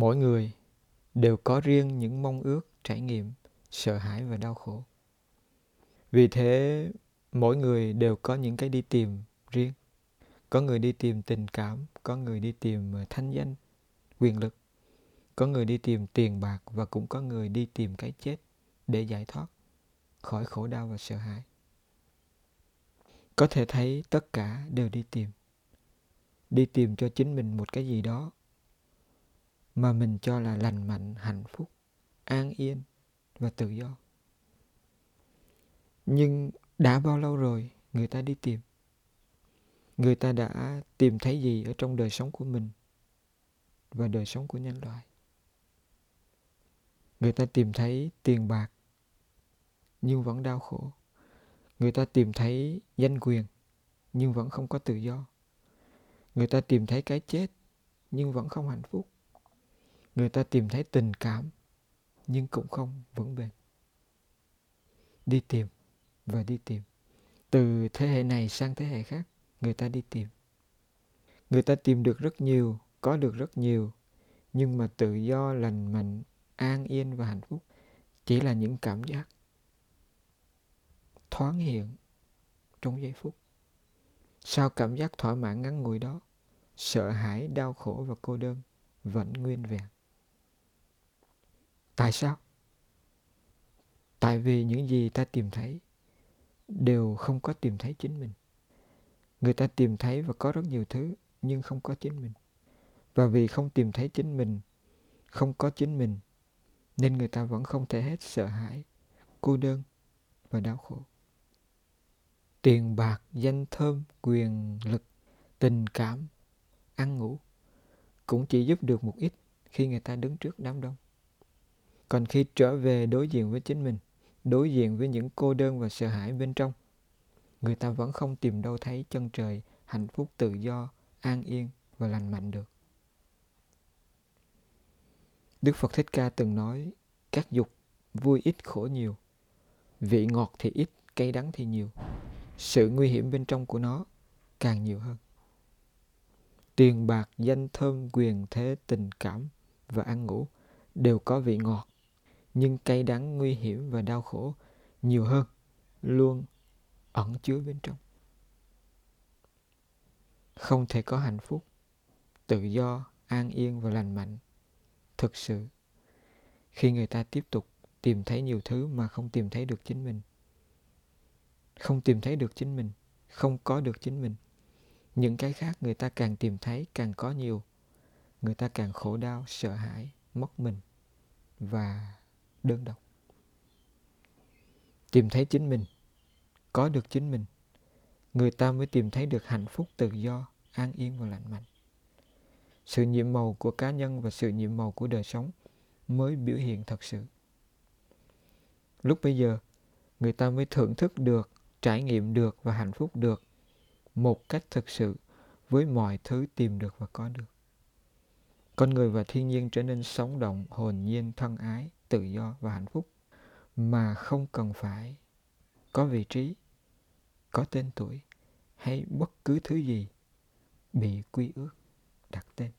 mỗi người đều có riêng những mong ước, trải nghiệm, sợ hãi và đau khổ. Vì thế, mỗi người đều có những cái đi tìm riêng. Có người đi tìm tình cảm, có người đi tìm ờ, thanh danh, quyền lực. Có người đi tìm tiền bạc và cũng có người đi tìm cái chết để giải thoát khỏi khổ đau và sợ hãi. Có thể thấy tất cả đều đi tìm. Đi tìm cho chính mình một cái gì đó mà mình cho là lành mạnh, hạnh phúc, an yên và tự do. Nhưng đã bao lâu rồi người ta đi tìm? Người ta đã tìm thấy gì ở trong đời sống của mình và đời sống của nhân loại? Người ta tìm thấy tiền bạc, nhưng vẫn đau khổ. Người ta tìm thấy danh quyền, nhưng vẫn không có tự do. Người ta tìm thấy cái chết, nhưng vẫn không hạnh phúc người ta tìm thấy tình cảm, nhưng cũng không vững bền. Đi tìm và đi tìm. Từ thế hệ này sang thế hệ khác, người ta đi tìm. Người ta tìm được rất nhiều, có được rất nhiều, nhưng mà tự do, lành mạnh, an yên và hạnh phúc chỉ là những cảm giác thoáng hiện trong giây phút. Sau cảm giác thỏa mãn ngắn ngủi đó, sợ hãi, đau khổ và cô đơn vẫn nguyên vẹn? Tại sao? Tại vì những gì ta tìm thấy đều không có tìm thấy chính mình. Người ta tìm thấy và có rất nhiều thứ, nhưng không có chính mình. Và vì không tìm thấy chính mình, không có chính mình, nên người ta vẫn không thể hết sợ hãi, cô đơn và đau khổ. Tiền bạc, danh thơm, quyền lực, tình cảm, ăn ngủ cũng chỉ giúp được một ít khi người ta đứng trước đám đông còn khi trở về đối diện với chính mình, đối diện với những cô đơn và sợ hãi bên trong, người ta vẫn không tìm đâu thấy chân trời hạnh phúc, tự do, an yên và lành mạnh được. Đức phật thích ca từng nói, các dục vui ít, khổ nhiều. Vị ngọt thì ít, cay đắng thì nhiều. Sự nguy hiểm bên trong của nó càng nhiều hơn. Tiền bạc, danh thơm, quyền thế, tình cảm và ăn ngủ đều có vị ngọt nhưng cay đắng, nguy hiểm và đau khổ nhiều hơn luôn ẩn chứa bên trong. Không thể có hạnh phúc, tự do, an yên và lành mạnh. Thực sự, khi người ta tiếp tục tìm thấy nhiều thứ mà không tìm thấy được chính mình, không tìm thấy được chính mình, không có được chính mình, những cái khác người ta càng tìm thấy càng có nhiều. Người ta càng khổ đau, sợ hãi, mất mình và đơn độc tìm thấy chính mình. Có được chính mình, người ta mới tìm thấy được hạnh phúc tự do, an yên và lành mạnh. Sự nhiệm màu của cá nhân và sự nhiệm màu của đời sống mới biểu hiện thật sự. Lúc bây giờ, người ta mới thưởng thức được, trải nghiệm được và hạnh phúc được một cách thực sự với mọi thứ tìm được và có được con người và thiên nhiên trở nên sống động, hồn nhiên, thân ái, tự do và hạnh phúc. Mà không cần phải có vị trí, có tên tuổi hay bất cứ thứ gì bị quy ước đặt tên.